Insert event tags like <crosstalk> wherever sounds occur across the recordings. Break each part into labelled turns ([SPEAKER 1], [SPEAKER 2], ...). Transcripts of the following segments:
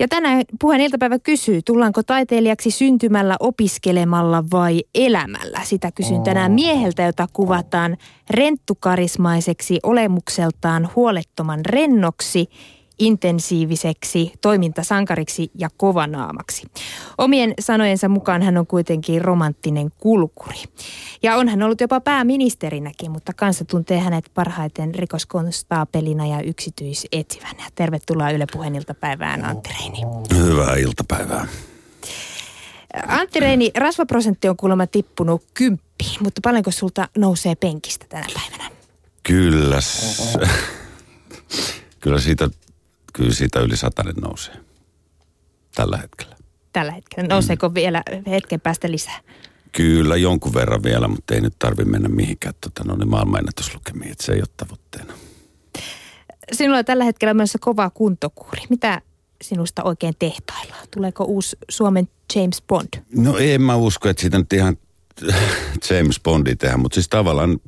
[SPEAKER 1] Ja tänään puheen iltapäivä kysyy, tullaanko taiteilijaksi syntymällä, opiskelemalla vai elämällä? Sitä kysyn tänään mieheltä, jota kuvataan renttukarismaiseksi olemukseltaan huolettoman rennoksi – intensiiviseksi toimintasankariksi ja kovanaamaksi. Omien sanojensa mukaan hän on kuitenkin romanttinen kulkuri. Ja on hän ollut jopa pääministerinäkin, mutta kansa tuntee hänet parhaiten rikoskonstaapelina ja yksityisetsivänä. Tervetuloa Yle Puheen iltapäivään, Antti Reini.
[SPEAKER 2] Hyvää iltapäivää.
[SPEAKER 1] Antti Reini, rasvaprosentti on kuulemma tippunut kymppiin, mutta paljonko sulta nousee penkistä tänä päivänä?
[SPEAKER 2] Kyllä, <laughs> kyllä siitä kyllä siitä yli satanen nousee tällä hetkellä.
[SPEAKER 1] Tällä hetkellä. Nouseeko mm. vielä hetken päästä lisää?
[SPEAKER 2] Kyllä, jonkun verran vielä, mutta ei nyt tarvi mennä mihinkään tota, no, niin maailmanennätyslukemiin, että se ei ole tavoitteena.
[SPEAKER 1] Sinulla on tällä hetkellä myös kova kuntokuuri. Mitä sinusta oikein tehtaillaan? Tuleeko uusi Suomen James Bond?
[SPEAKER 2] No en mä usko, että siitä nyt ihan <laughs> James Bondi tehdä, mutta siis tavallaan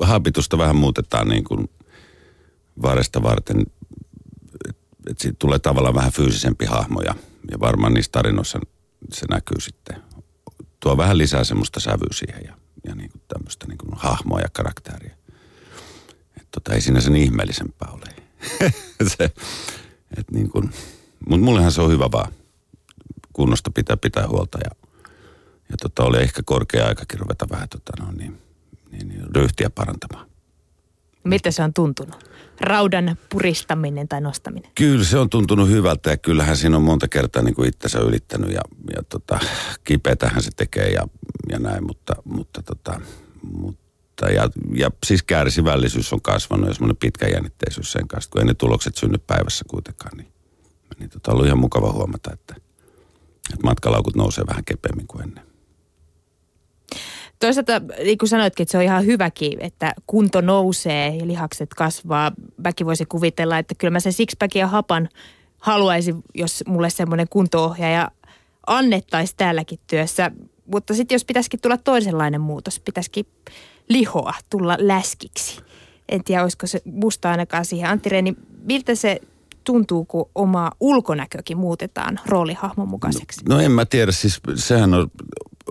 [SPEAKER 2] habitusta vähän muutetaan niin kuin varesta varten että siitä tulee tavallaan vähän fyysisempi hahmo ja, ja varmaan niissä tarinoissa se näkyy sitten. Tuo vähän lisää semmoista sävyä siihen ja, ja niin kuin tämmöistä niin kuin hahmoa ja karakteria. Et tota, ei siinä sen ihmeellisempää ole. <laughs> se, et niin kuin, mutta mullehan se on hyvä vaan. Kunnosta pitää pitää huolta ja, ja tota, oli ehkä korkea aikakin ruveta vähän tota, no, niin, niin, niin, ryhtiä parantamaan.
[SPEAKER 1] Miltä se on tuntunut? Raudan puristaminen tai nostaminen?
[SPEAKER 2] Kyllä se on tuntunut hyvältä ja kyllähän siinä on monta kertaa niin kuin itsensä ylittänyt ja, ja tota, kipeätähän se tekee ja, ja näin, mutta, mutta, tota, mutta ja, ja siis kärsivällisyys on kasvanut ja semmoinen pitkäjännitteisyys sen kanssa, kun ei ne tulokset synny päivässä kuitenkaan, niin, niin tota, ollut ihan mukava huomata, että, että matkalaukut nousee vähän kepeämmin kuin ennen.
[SPEAKER 1] Toisaalta, niin kuin sanoitkin, että se on ihan hyväkin, että kunto nousee ja lihakset kasvaa. Mäkin voisi kuvitella, että kyllä mä sen sixpackin ja hapan haluaisin, jos mulle semmoinen kuntoohjaaja annettaisiin täälläkin työssä. Mutta sitten jos pitäisikin tulla toisenlainen muutos, pitäisikin lihoa, tulla läskiksi. En tiedä, olisiko se musta ainakaan siihen. Antti Reini, miltä se tuntuu, kun oma ulkonäkökin muutetaan roolihahmon mukaiseksi?
[SPEAKER 2] No, no en mä tiedä, siis sehän on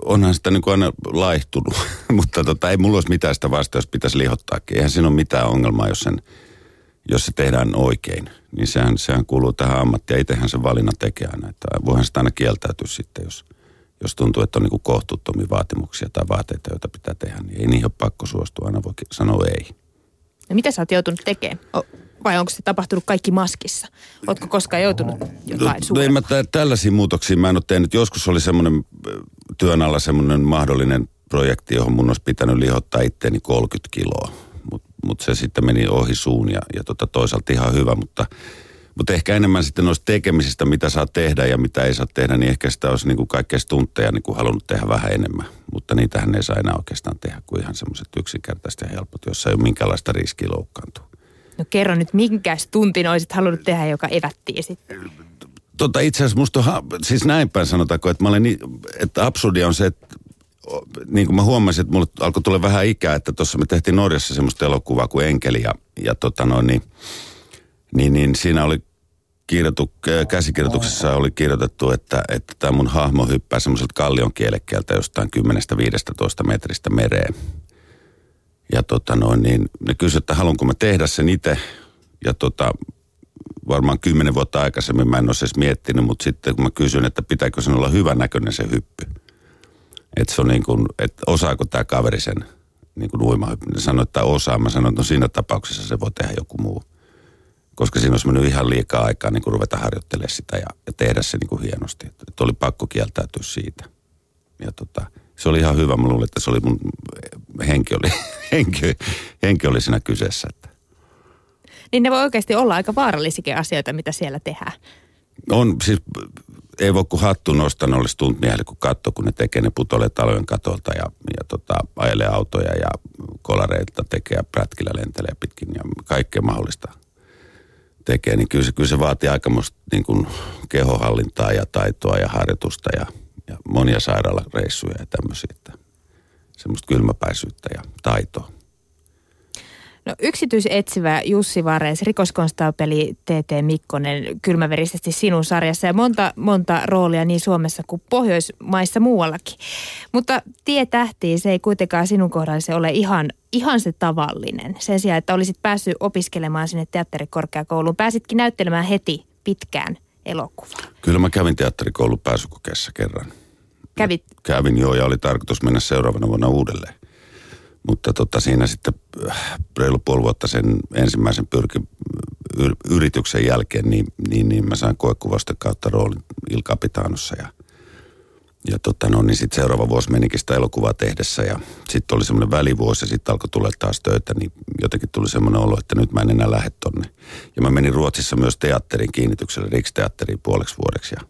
[SPEAKER 2] onhan sitä niin kuin aina laihtunut, <laughs> mutta tota, ei mulla olisi mitään sitä vasta, jos pitäisi lihottaakin. Eihän siinä ole mitään ongelmaa, jos, sen, jos se tehdään oikein. Niin sehän, sehän kuuluu tähän ammattiin ja itsehän se valinnan tekee aina. Että voihan sitä aina kieltäytyä sitten, jos, jos tuntuu, että on niin kuin kohtuuttomia vaatimuksia tai vaateita, joita pitää tehdä. Niin ei niihin ole pakko suostua, aina voi sanoa ei.
[SPEAKER 1] Ja mitä sä oot joutunut tekemään? Vai onko se tapahtunut kaikki maskissa? Oletko koskaan joutunut jotain no,
[SPEAKER 2] no en mä tällaisia muutoksia mä en ole tehnyt. Joskus oli semmoinen työn alla semmoinen mahdollinen projekti, johon mun olisi pitänyt lihottaa itteeni 30 kiloa. Mutta mut se sitten meni ohi suun ja, ja tota toisaalta ihan hyvä, mutta, mutta ehkä enemmän sitten noista tekemisistä, mitä saa tehdä ja mitä ei saa tehdä, niin ehkä sitä olisi niin kuin kaikkea stuntteja niin kuin halunnut tehdä vähän enemmän. Mutta niitähän ei saa enää oikeastaan tehdä kuin ihan semmoiset yksinkertaiset ja helpot, jossa ei ole minkäänlaista riskiä loukkaantua.
[SPEAKER 1] No kerro nyt, minkä tuntin olisit halunnut tehdä, joka evättiin sitten?
[SPEAKER 2] Tota, itse asiassa musta on, siis näin päin sanotaanko, että mä olen niin, että absurdia on se, että niin kuin mä huomasin, että mulle alkoi tulla vähän ikää, että tuossa me tehtiin Norjassa semmoista elokuvaa kuin Enkeli ja, ja tota noin, niin, niin, niin, siinä oli kirjoitu, käsikirjoituksessa oli kirjoitettu, että, että tämä mun hahmo hyppää semmoiselta kallion kielekkeeltä jostain 10-15 metristä mereen. Ja tota noin, niin ne kysyivät, että haluanko mä tehdä sen itse. Ja tota, varmaan kymmenen vuotta aikaisemmin mä en olisi edes miettinyt, mutta sitten kun mä kysyin, että pitääkö sen olla hyvän näköinen se hyppy. Että se on niin kuin, että osaako tämä kaveri sen niin kuin uimahyppy. Ne sanoi, että osaa. Mä sanoin, että no siinä tapauksessa se voi tehdä joku muu. Koska siinä olisi mennyt ihan liikaa aikaa niin kuin ruveta harjoittelemaan sitä ja, ja tehdä se niin kuin hienosti. Että, että oli pakko kieltäytyä siitä. Ja tota, se oli ihan hyvä. Mä luulin, että se oli mun henki oli, <laughs> henki, henki oli siinä kyseessä. Että.
[SPEAKER 1] Niin ne voi oikeasti olla aika vaarallisikin asioita, mitä siellä tehdään.
[SPEAKER 2] On siis, ei voi kuin hattu nostaa noille stuntmiehille, kun katso, kun ne tekee, ne putoilee talojen katolta ja, ja tota, ajelee autoja ja kolareita tekee ja prätkillä lentelee pitkin ja kaikkea mahdollista tekee, niin kyllä se, kyllä se vaatii aikamoista niin kuin kehohallintaa ja taitoa ja harjoitusta ja, ja monia sairaalareissuja ja tämmöisiä. Semmoista kylmäpäisyyttä ja taitoa.
[SPEAKER 1] No yksityisetsivä Jussi Vares, rikoskonstaapeli TT Mikkonen kylmäverisesti sinun sarjassa ja monta, monta roolia niin Suomessa kuin Pohjoismaissa muuallakin. Mutta tie tähtiin se ei kuitenkaan sinun kohdallasi ole ihan, ihan se tavallinen. Sen sijaan, että olisit päässyt opiskelemaan sinne teatterikorkeakouluun, pääsitkin näyttelemään heti pitkään elokuvaa.
[SPEAKER 2] Kyllä mä kävin teatterikoulun pääsykokeessa kerran.
[SPEAKER 1] Kävit?
[SPEAKER 2] Kävin joo ja oli tarkoitus mennä seuraavana vuonna uudelleen. Mutta tota, siinä sitten äh, reilu puoli vuotta sen ensimmäisen pyrki, yr, yrityksen jälkeen, niin, niin, niin mä sain koekuvasta kautta roolin Ilka Pitanossa ja, ja tota, no, niin sitten seuraava vuosi menikin sitä elokuvaa tehdessä ja sitten oli semmoinen välivuosi ja sitten alkoi tulla taas töitä, niin jotenkin tuli semmoinen olo, että nyt mä en enää lähde tonne. Ja mä menin Ruotsissa myös teatterin kiinnitykselle, Riksteatteriin puoleksi vuodeksi ja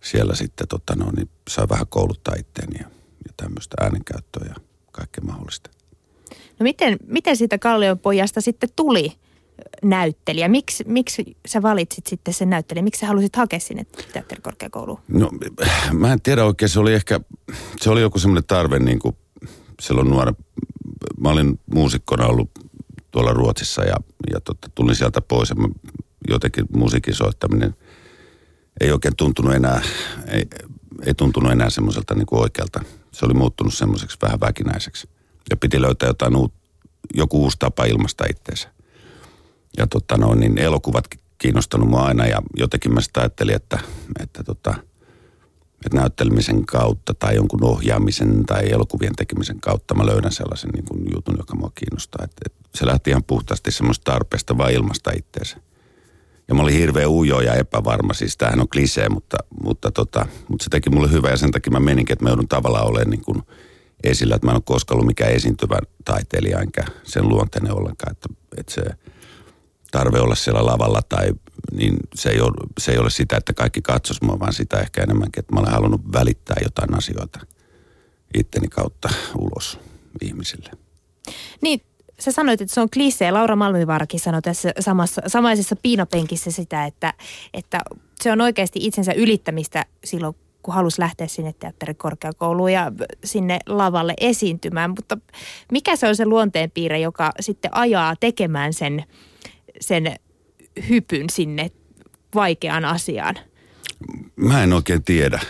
[SPEAKER 2] siellä sitten tota, no, niin sai vähän kouluttaa itteeni ja, ja tämmöistä äänenkäyttöä ja kaikkea mahdollista.
[SPEAKER 1] No miten, miten siitä Kallion pojasta sitten tuli näyttelijä? Miksi, miksi sä valitsit sitten sen näyttelijä? Miksi sä halusit hakea sinne teatterikorkeakouluun?
[SPEAKER 2] No mä en tiedä oikein, se oli ehkä, se oli joku semmoinen tarve niin kuin silloin nuori. Mä olin muusikkona ollut tuolla Ruotsissa ja, ja tota, tulin sieltä pois ja mä, jotenkin musiikin soittaminen ei oikein tuntunut enää, ei, ei tuntunut enää semmoiselta niin kuin oikealta. Se oli muuttunut semmoiseksi vähän väkinäiseksi. Ja piti löytää jotain uut, joku uusi tapa ilmasta itseensä. Ja tota no, niin elokuvat kiinnostanut mua aina ja jotenkin mä sitä ajattelin, että, että, tota, että näyttelemisen kautta tai jonkun ohjaamisen tai elokuvien tekemisen kautta mä löydän sellaisen niin kuin jutun, joka mua kiinnostaa. Että, että se lähti ihan puhtaasti semmoista tarpeesta vaan ilmasta itseensä. Ja mä olin hirveän ujo ja epävarma, siis tämähän on klisee, mutta, mutta, tota, mutta se teki mulle hyvää ja sen takia mä meninkin, että mä joudun tavallaan olemaan niin kuin esillä, että mä en ole koskaan ollut mikään esiintyvä taiteilija enkä sen luonteinen ollenkaan, että, että se tarve olla siellä lavalla tai niin se ei, ole, se ei ole sitä, että kaikki katsos mua, vaan sitä ehkä enemmänkin, että mä olen halunnut välittää jotain asioita itteni kautta ulos ihmisille.
[SPEAKER 1] Niin, sä sanoit, että se on klisee. Laura Malmivaarakin sanoi tässä samassa, samaisessa piinapenkissä sitä, että, että se on oikeasti itsensä ylittämistä silloin, kun halusi lähteä sinne teatterikorkeakouluun ja sinne lavalle esiintymään. Mutta mikä se on se luonteenpiirre, joka sitten ajaa tekemään sen, sen hypyn sinne vaikeaan asiaan?
[SPEAKER 2] Mä en oikein tiedä.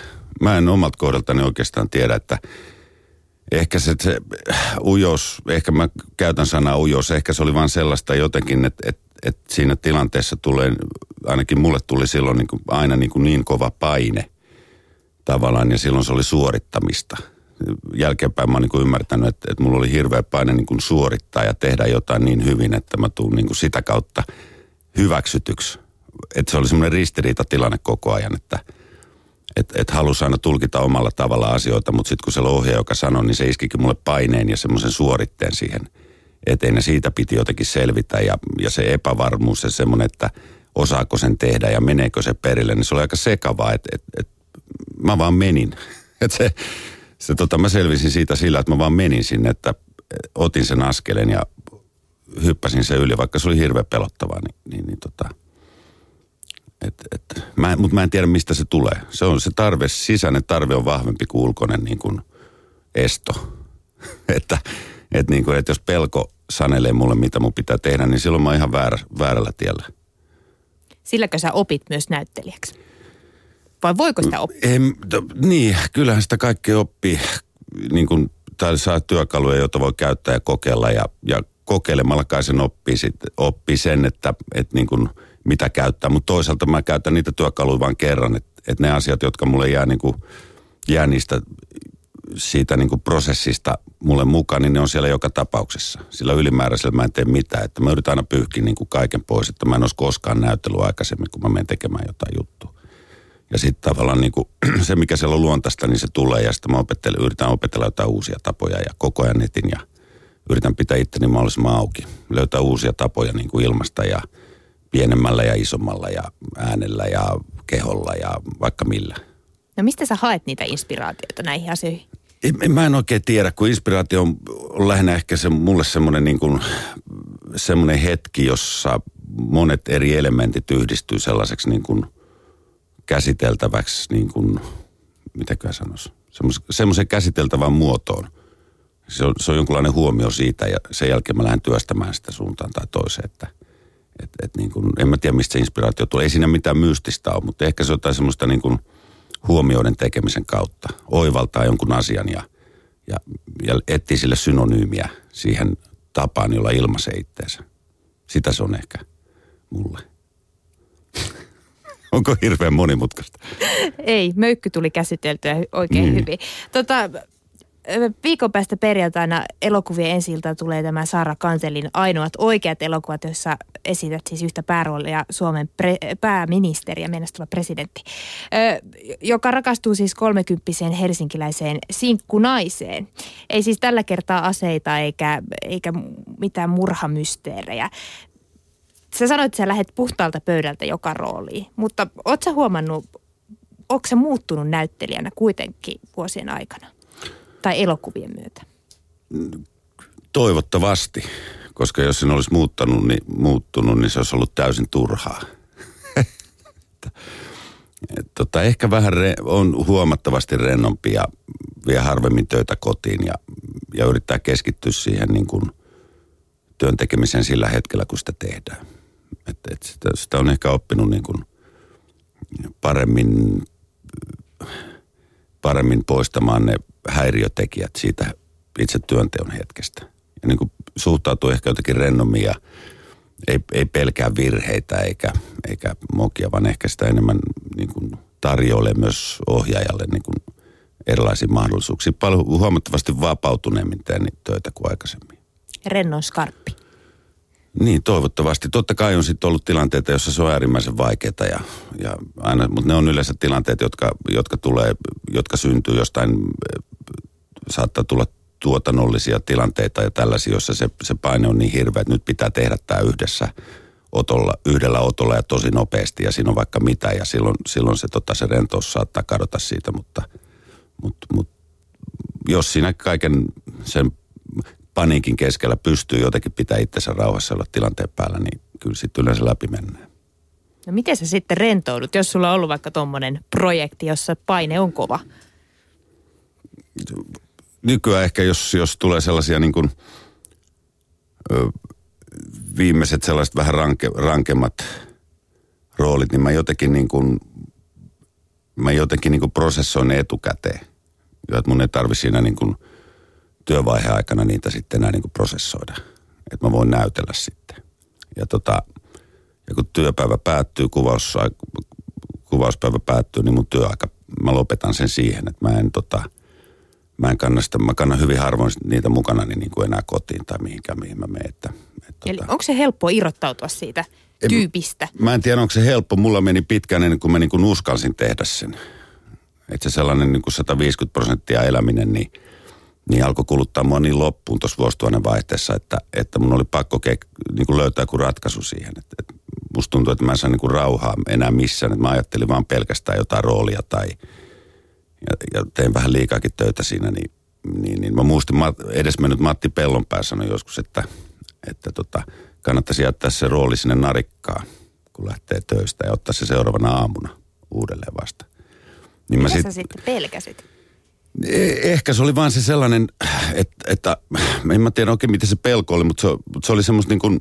[SPEAKER 2] Mä en omalta kohdaltani oikeastaan tiedä, että ehkä se, se ujous, ehkä mä käytän sanaa ujous, ehkä se oli vain sellaista jotenkin, että, että, että siinä tilanteessa tulee, ainakin mulle tuli silloin niin kuin, aina niin, kuin niin kova paine tavallaan ja silloin se oli suorittamista. Jälkeenpäin mä oon niin ymmärtänyt, että, että mulla oli hirveä paine niin kuin suorittaa ja tehdä jotain niin hyvin, että mä tuun niin kuin sitä kautta hyväksytyksi. Että se oli semmoinen ristiriitatilanne koko ajan, että – että et halusi aina tulkita omalla tavalla asioita, mutta sitten kun se ohjaaja, joka sanoi, niin se iskikin mulle paineen ja semmoisen suoritteen siihen eteen ja siitä piti jotenkin selvitä ja, ja se epävarmuus ja semmoinen, että osaako sen tehdä ja meneekö se perille, niin se oli aika sekavaa, että et, et, mä vaan menin. <laughs> Et se, se tota, mä selvisin siitä sillä, että mä vaan menin sinne, että otin sen askeleen ja hyppäsin se yli, vaikka se oli hirveän pelottavaa, niin, niin, niin tota, et, et, mä, mutta mä en tiedä, mistä se tulee. Se on se tarve, sisäinen tarve on vahvempi kuin ulkoinen niin kuin esto. <laughs> että, et niin kuin, että jos pelko sanelee mulle, mitä mun pitää tehdä, niin silloin mä oon ihan väärä, väärällä tiellä.
[SPEAKER 1] Silläkö sä opit myös näyttelijäksi? Vai voiko sitä oppia?
[SPEAKER 2] En, niin, kyllähän sitä kaikkea oppii. Niin kuin, tai saa työkaluja, joita voi käyttää ja kokeilla. Ja, ja kokeilemalla kai sen oppii, sit, oppii sen, että, että niin kuin – mitä käyttää, mutta toisaalta mä käytän niitä työkaluja vain kerran, että et ne asiat, jotka mulle jää, niin kuin, jää niistä siitä niin kuin prosessista mulle mukaan, niin ne on siellä joka tapauksessa. Sillä ylimääräisellä mä en tee mitään, että mä yritän aina pyyhkiä niin kuin kaiken pois, että mä en olisi koskaan näytellyt aikaisemmin, kun mä menen tekemään jotain juttua. Ja sitten tavallaan niin kuin, <clears throat> se, mikä siellä on luontaista, niin se tulee ja sitten mä opettelen, yritän opetella jotain uusia tapoja ja koko ajan netin ja yritän pitää itteni mahdollisimman auki. Löytää uusia tapoja niin kuin ilmasta ja – pienemmällä ja isommalla ja äänellä ja keholla ja vaikka millä.
[SPEAKER 1] No mistä sä haet niitä inspiraatioita näihin asioihin?
[SPEAKER 2] En, mä en oikein tiedä, kun inspiraatio on, on lähinnä ehkä se, mulle semmoinen niin kuin, semmoinen hetki, jossa monet eri elementit yhdistyy sellaiseksi niin kuin käsiteltäväksi, niin kuin, mitäkö sanoisi, semmoisen käsiteltävän muotoon. Se on, se on jonkunlainen huomio siitä ja sen jälkeen mä lähden työstämään sitä suuntaan tai toiseen, että et, et niin kuin, en mä tiedä mistä se inspiraatio tulee. Ei siinä mitään mystistä ole, mutta ehkä se on jotain semmoista niin kuin huomioiden tekemisen kautta. Oivaltaa jonkun asian ja, ja, ja etsii sille synonyymiä siihen tapaan, jolla ilmaisee itteensä. Sitä se on ehkä mulle. Onko hirveän monimutkaista?
[SPEAKER 1] Ei, möykky tuli käsiteltyä oikein mm. hyvin. Tota, viikon päästä perjantaina elokuvien ensiltä tulee tämä Saara Kantelin ainoat oikeat elokuvat, joissa esität siis yhtä pääroolia Suomen pre- pääministeriä, tulla presidentti, ö, joka rakastuu siis kolmekymppiseen helsinkiläiseen sinkkunaiseen. Ei siis tällä kertaa aseita eikä, eikä mitään murhamysteerejä. Sä sanoit, että sä lähdet puhtaalta pöydältä joka rooliin, mutta oot sä huomannut, onko se muuttunut näyttelijänä kuitenkin vuosien aikana? Tai elokuvien myötä?
[SPEAKER 2] Toivottavasti, koska jos sen olisi muuttanut, niin, muuttunut, niin se olisi ollut täysin turhaa. <laughs> tota, ehkä vähän re, on huomattavasti rennompi ja vie harvemmin töitä kotiin ja, ja yrittää keskittyä siihen niin kuin työn tekemiseen sillä hetkellä, kun sitä tehdään. Et, et sitä, sitä on ehkä oppinut niin kuin paremmin, paremmin poistamaan ne häiriötekijät siitä itse työnteon hetkestä. Ja niin kuin suhtautuu ehkä jotenkin rennommin ja ei, ei pelkää virheitä eikä, eikä mokia, vaan ehkä sitä enemmän niin kuin tarjoilee myös ohjaajalle niin kuin erilaisia mahdollisuuksia. Paljon huomattavasti vapautuneemmin teen töitä kuin aikaisemmin.
[SPEAKER 1] Rennon skarppi.
[SPEAKER 2] Niin, toivottavasti. Totta kai on sitten ollut tilanteita, joissa se on äärimmäisen vaikeaa, ja, ja aina, mutta ne on yleensä tilanteet, jotka, jotka, tulee, jotka syntyy jostain, saattaa tulla tuotannollisia tilanteita ja tällaisia, joissa se, se paine on niin hirveä, että nyt pitää tehdä tämä yhdessä otolla, yhdellä otolla ja tosi nopeasti, ja siinä on vaikka mitä, ja silloin, silloin se, tota, se rentous saattaa kadota siitä, mutta, mutta, mutta jos siinä kaiken sen paniikin keskellä pystyy jotenkin pitää itsensä rauhassa olla tilanteen päällä, niin kyllä sitten yleensä läpi mennään.
[SPEAKER 1] No miten sä sitten rentoudut, jos sulla on ollut vaikka tuommoinen projekti, jossa paine on kova?
[SPEAKER 2] Nykyään ehkä, jos, jos tulee sellaisia niin kuin, ö, viimeiset sellaiset vähän ranke, rankemmat roolit, niin mä jotenkin niin kuin, mä jotenkin niin kuin prosessoin ne etukäteen. Jo, että mun ei tarvi siinä niin kuin – työvaihe aikana niitä sitten enää niin kuin prosessoida. Että mä voin näytellä sitten. Ja, tota, ja kun työpäivä päättyy, kuvaus, kuvauspäivä päättyy, niin mun työaika, mä lopetan sen siihen, että mä en tota, mä en kanna sitä, mä kannan hyvin harvoin niitä mukana niin, niin kuin enää kotiin tai mihinkään, mihin mä menen. Että,
[SPEAKER 1] että, Eli tota, onko se helppo irrottautua siitä tyypistä?
[SPEAKER 2] En, mä en tiedä, onko se helppo. Mulla meni pitkään ennen kuin mä niin kuin uskalsin tehdä sen. Että se sellainen niin kuin 150 prosenttia eläminen, niin – niin alkoi kuluttaa mua niin loppuun tuossa vuosituhannen vaihteessa, että, että mun oli pakko ke, niin kuin löytää joku ratkaisu siihen. Et, et musta tuntuu, että mä en saa niin kuin rauhaa enää missään. Et mä ajattelin vaan pelkästään jotain roolia tai ja, ja tein vähän liikaakin töitä siinä, niin, niin, niin mä muistin, edesmennyt Matti Pellonpää sanoi joskus, että, että tota, kannattaisi jättää se rooli sinne narikkaan, kun lähtee töistä ja ottaa se seuraavana aamuna uudelleen vasta.
[SPEAKER 1] Niin Mitä mä sit, sä sitten pelkäsit?
[SPEAKER 2] E, ehkä se oli vaan se sellainen, että, että en mä tiedä oikein miten se pelko oli, mutta se, se oli semmoista niin kuin,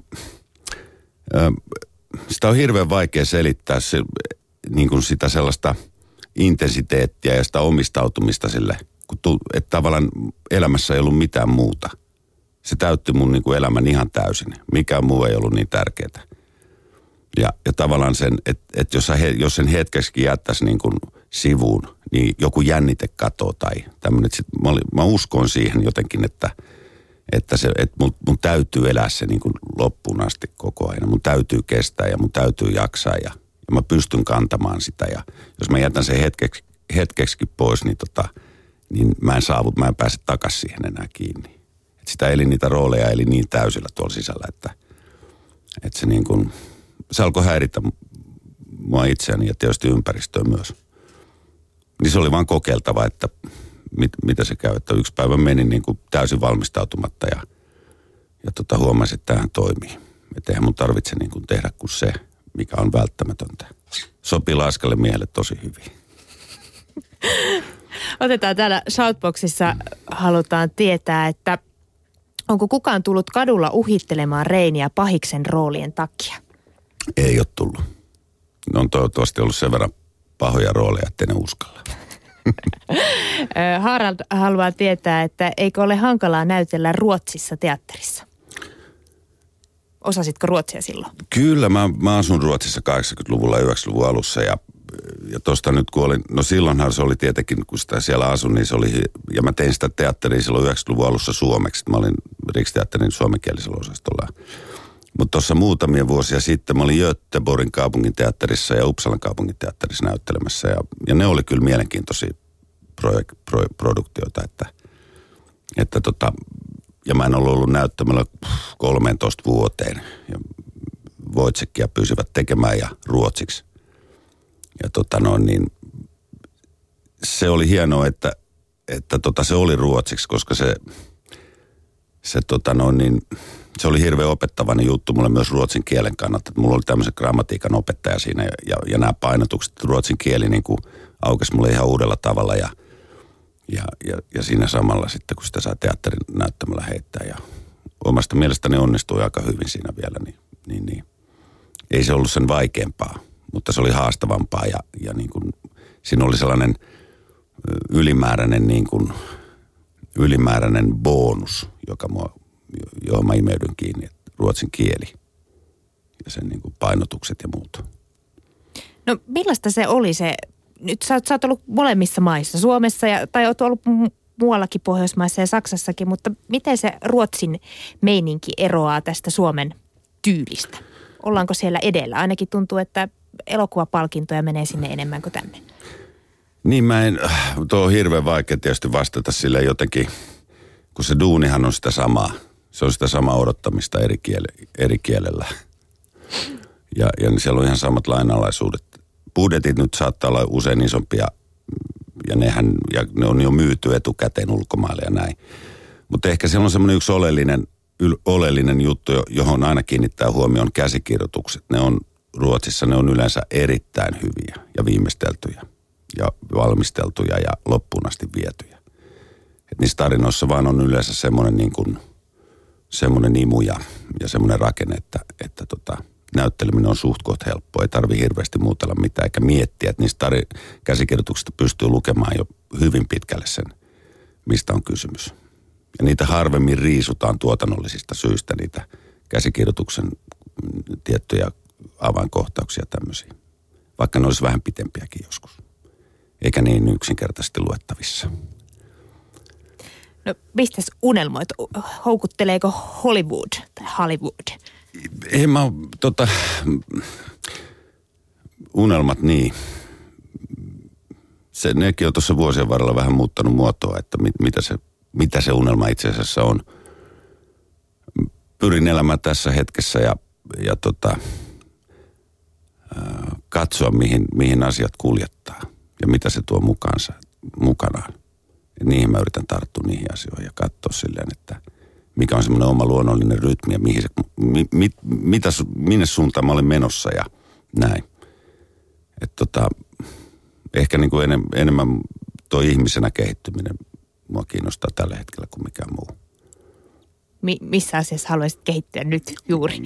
[SPEAKER 2] sitä on hirveän vaikea selittää se, niin kuin sitä sellaista intensiteettiä ja sitä omistautumista sille, kun tu, että tavallaan elämässä ei ollut mitään muuta. Se täytti mun niin kuin elämän ihan täysin. Mikään muu ei ollut niin tärkeää. Ja, ja tavallaan sen, että, että jos, jos sen hetkeksi jättäisi niin kuin sivuun, niin joku jännite katoo tai tämmöinen. Mä, mä uskon siihen jotenkin, että, että, se, että mun, mun täytyy elää se niin kuin loppuun asti koko ajan. Mun täytyy kestää ja mun täytyy jaksaa ja, ja mä pystyn kantamaan sitä. Ja jos mä jätän sen hetkeksi, hetkeksi pois, niin, tota, niin mä en saavu, mä en pääse takaisin siihen enää kiinni. Et sitä eli niitä rooleja eli niin täysillä tuolla sisällä, että, että se niin kuin, se alkoi häiritä mua itseäni ja tietysti ympäristöä myös. Niin se oli vaan kokeiltava, että mit, mitä se käy. Että yksi päivä meni niin kuin täysin valmistautumatta ja, ja tota huomasin, että tämähän toimii. Että eihän mun tarvitse niin kuin tehdä kuin se, mikä on välttämätöntä. Sopii laaskalle miehelle tosi hyvin.
[SPEAKER 1] Otetaan täällä Shoutboxissa, halutaan tietää, että onko kukaan tullut kadulla uhittelemaan Reiniä pahiksen roolien takia?
[SPEAKER 2] Ei ole tullut. Ne on toivottavasti ollut sen verran pahoja rooleja, ettei ne uskalla. <laughs>
[SPEAKER 1] Harald haluaa tietää, että eikö ole hankalaa näytellä Ruotsissa teatterissa? Osasitko ruotsia silloin?
[SPEAKER 2] Kyllä, mä, mä asun Ruotsissa 80-luvulla 90-luvun alussa ja, ja tosta nyt kun olin, no silloinhan se oli tietenkin, kun sitä siellä asun, niin se oli, ja mä tein sitä teatteria silloin 90-luvun alussa suomeksi. Mä olin Riksteatterin suomenkielisellä osastolla. Mutta tuossa muutamia vuosia sitten mä olin Göteborgin kaupungin teatterissa ja Uppsalan kaupungin teatterissa näyttelemässä. Ja, ja ne oli kyllä mielenkiintoisia projek- pro, produktioita, että, että tota, ja mä en ollut ollut näyttämällä 13 vuoteen. Ja Voitsekkia pysyvät tekemään ja ruotsiksi. Ja tota noin, niin se oli hienoa, että, että tota, se oli ruotsiksi, koska se, se tota noin, niin, se oli hirveän opettavainen juttu mulle myös ruotsin kielen kannalta. Mulla oli tämmöisen grammatiikan opettaja siinä ja, ja, ja nämä painotukset, ruotsin kieli niin kuin aukesi mulle ihan uudella tavalla ja, ja, ja, ja siinä samalla sitten, kun sitä saa teatterin näyttämällä heittää ja omasta mielestäni onnistui aika hyvin siinä vielä, niin, niin, niin ei se ollut sen vaikeampaa, mutta se oli haastavampaa ja, ja niin kuin, siinä oli sellainen ylimääräinen, niin kuin, ylimääräinen bonus, joka mua johon mä imeydyn kiinni, että ruotsin kieli ja sen niin kuin painotukset ja muut.
[SPEAKER 1] No millaista se oli se, nyt sä, sä oot ollut molemmissa maissa, Suomessa ja, tai oot ollut muuallakin Pohjoismaissa ja Saksassakin, mutta miten se Ruotsin meininki eroaa tästä Suomen tyylistä? Ollaanko siellä edellä? Ainakin tuntuu, että elokuvapalkintoja menee sinne enemmän kuin tänne.
[SPEAKER 2] Niin mä en, tuo on hirveän vaikea tietysti vastata sille jotenkin, kun se duunihan on sitä samaa se on sitä samaa odottamista eri, kiele, eri kielellä. Ja, ja siellä on ihan samat lainalaisuudet. Budjetit nyt saattaa olla usein isompia ja, nehän, ja ne on jo myyty etukäteen ulkomaille ja näin. Mutta ehkä siellä on semmoinen yksi oleellinen, yl, oleellinen juttu, johon aina kiinnittää huomioon käsikirjoitukset. Ne on Ruotsissa, ne on yleensä erittäin hyviä ja viimeisteltyjä ja valmisteltuja ja loppuun asti vietyjä. Et niissä tarinoissa vaan on yleensä semmoinen niin kuin – semmoinen imu ja, ja semmoinen rakenne, että, että tota, näytteleminen on suht koht helppoa. Ei tarvi hirveästi muutella mitään eikä miettiä, että niistä tari- käsikirjoituksista pystyy lukemaan jo hyvin pitkälle sen, mistä on kysymys. Ja niitä harvemmin riisutaan tuotannollisista syistä, niitä käsikirjoituksen tiettyjä avainkohtauksia tämmöisiä. Vaikka ne olisi vähän pitempiäkin joskus. Eikä niin yksinkertaisesti luettavissa.
[SPEAKER 1] No mistä unelmoit? Houkutteleeko Hollywood tai Hollywood?
[SPEAKER 2] Ei mä, tota, unelmat niin. Se, nekin on tuossa vuosien varrella vähän muuttanut muotoa, että mit, mitä, se, mitä se unelma itse asiassa on. Pyrin elämään tässä hetkessä ja, ja tota, katsoa, mihin, mihin asiat kuljettaa ja mitä se tuo mukaansa, mukanaan. Ja niihin mä yritän tarttua niihin asioihin ja katsoa silleen, että mikä on semmoinen oma luonnollinen rytmi ja mihin se, mi, mi, mitä, minne suuntaan mä olen menossa ja näin. Että tota, ehkä niin kuin enem, enemmän tuo ihmisenä kehittyminen mua kiinnostaa tällä hetkellä kuin mikään muu.
[SPEAKER 1] Mi- missä asiassa haluaisit kehittyä nyt juuri?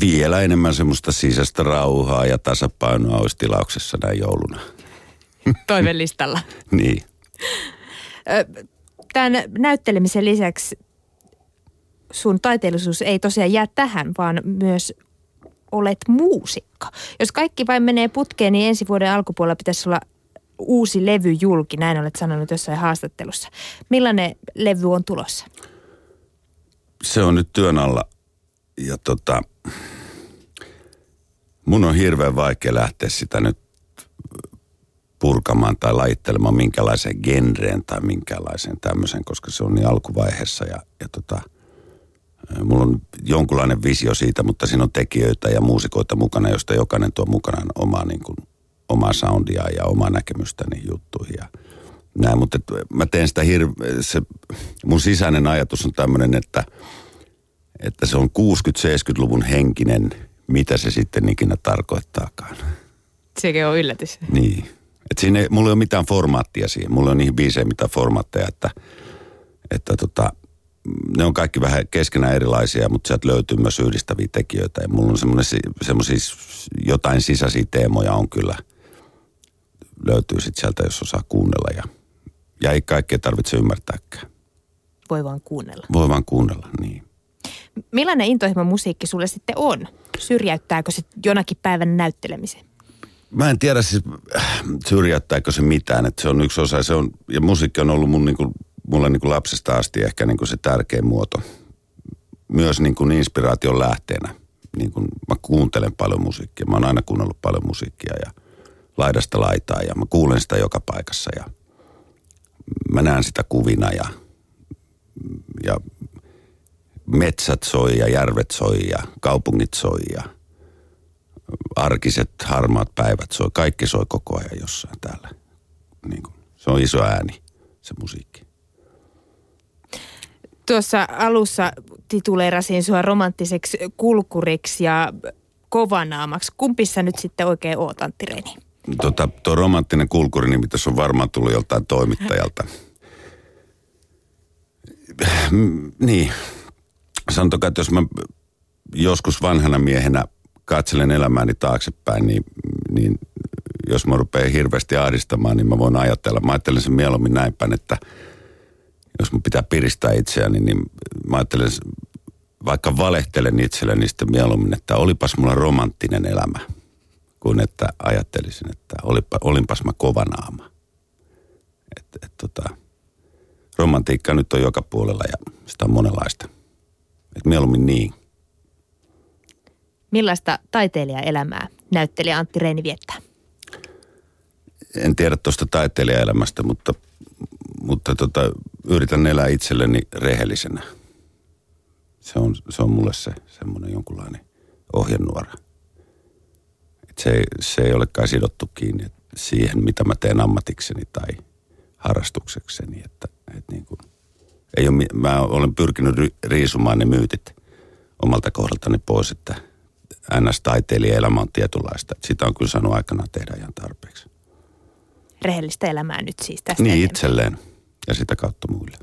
[SPEAKER 2] Vielä enemmän semmoista sisäistä rauhaa ja tasapainoa olisi tilauksessa näin jouluna.
[SPEAKER 1] Toivellistalla. <laughs>
[SPEAKER 2] niin
[SPEAKER 1] tämän näyttelemisen lisäksi sun taiteellisuus ei tosiaan jää tähän, vaan myös olet muusikko. Jos kaikki vain menee putkeen, niin ensi vuoden alkupuolella pitäisi olla uusi levy julki, näin olet sanonut jossain haastattelussa. Millainen levy on tulossa?
[SPEAKER 2] Se on nyt työn alla ja tota, mun on hirveän vaikea lähteä sitä nyt purkamaan tai lajittelemaan minkälaiseen genreen tai minkälaiseen tämmöisen, koska se on niin alkuvaiheessa ja, ja tota, mulla on jonkunlainen visio siitä, mutta siinä on tekijöitä ja muusikoita mukana, joista jokainen tuo mukanaan omaa, niin kuin, omaa soundia ja omaa näkemystä niin juttuihin ja näin, mutta mä teen sitä hirve, se, mun sisäinen ajatus on tämmöinen, että, että se on 60-70-luvun henkinen, mitä se sitten ikinä tarkoittaakaan.
[SPEAKER 1] Sekin on yllätys.
[SPEAKER 2] Niin Et siinä ei, mulla ei ole mitään formaattia siihen. Mulla on niihin biiseihin mitään formaatteja, että, että tota, ne on kaikki vähän keskenään erilaisia, mutta sieltä löytyy myös yhdistäviä tekijöitä. Ja mulla on semmoisia jotain sisäisiä teemoja on kyllä, löytyy sitten sieltä, jos osaa kuunnella. Ja, ja ei kaikkea tarvitse ymmärtääkään.
[SPEAKER 1] Voi vaan kuunnella.
[SPEAKER 2] Voi vaan kuunnella, niin.
[SPEAKER 1] Millainen intohimo musiikki sulle sitten on? Syrjäyttääkö se jonakin päivän näyttelemisen?
[SPEAKER 2] Mä en tiedä siis, syrjäyttääkö se mitään, että se on yksi osa. Se on, ja musiikki on ollut mun, niin kuin, mulle niin kuin lapsesta asti ehkä niin kuin se tärkein muoto. Myös niin kuin inspiraation lähteenä. Niin kuin mä kuuntelen paljon musiikkia. Mä oon aina kuunnellut paljon musiikkia ja laidasta laitaa ja mä kuulen sitä joka paikassa ja mä näen sitä kuvina ja, ja metsät soi ja järvet soi ja kaupungit soi ja arkiset harmaat päivät soi. Kaikki soi koko ajan jossain täällä. Niin kuin, se on iso ääni, se musiikki.
[SPEAKER 1] Tuossa alussa tituleerasin sua romanttiseksi kulkuriksi ja kovanaamaksi. Kumpi sä nyt sitten oikein oot, Antti Reini?
[SPEAKER 2] Tota, tuo romanttinen kulkuri nimi tässä on varmaan tullut joltain toimittajalta. niin, sanotaan, että jos mä joskus vanhana miehenä katselen elämääni taaksepäin, niin, niin jos mä rupean hirveästi ahdistamaan, niin mä voin ajatella. Mä ajattelen sen mieluummin näin päin, että jos mun pitää piristää itseäni, niin mä ajattelen, vaikka valehtelen itselleni niin sitten mieluummin, että olipas mulla romanttinen elämä, kuin että ajattelisin, että olipa, olinpas mä kovanaama. Et, et, tota, romantiikka nyt on joka puolella ja sitä on monenlaista. Et mieluummin niin.
[SPEAKER 1] Millaista taiteilijaelämää näyttelijä Antti Reini viettää?
[SPEAKER 2] En tiedä tuosta taiteilijaelämästä, mutta, mutta tota, yritän elää itselleni rehellisenä. Se on, se on mulle se semmoinen jonkunlainen ohjenuora. Et se, se ei olekaan sidottu kiinni siihen, mitä mä teen ammatikseni tai harrastuksekseni. Että, et niin kuin, ei ole, mä olen pyrkinyt riisumaan ne myytit omalta kohdaltani pois, että – NS-taiteilijaelämä on tietynlaista. Sitä on kyllä saanut aikanaan tehdä ihan tarpeeksi.
[SPEAKER 1] Rehellistä elämää nyt siis tästä
[SPEAKER 2] Niin eteenpäin. itselleen ja sitä kautta muille.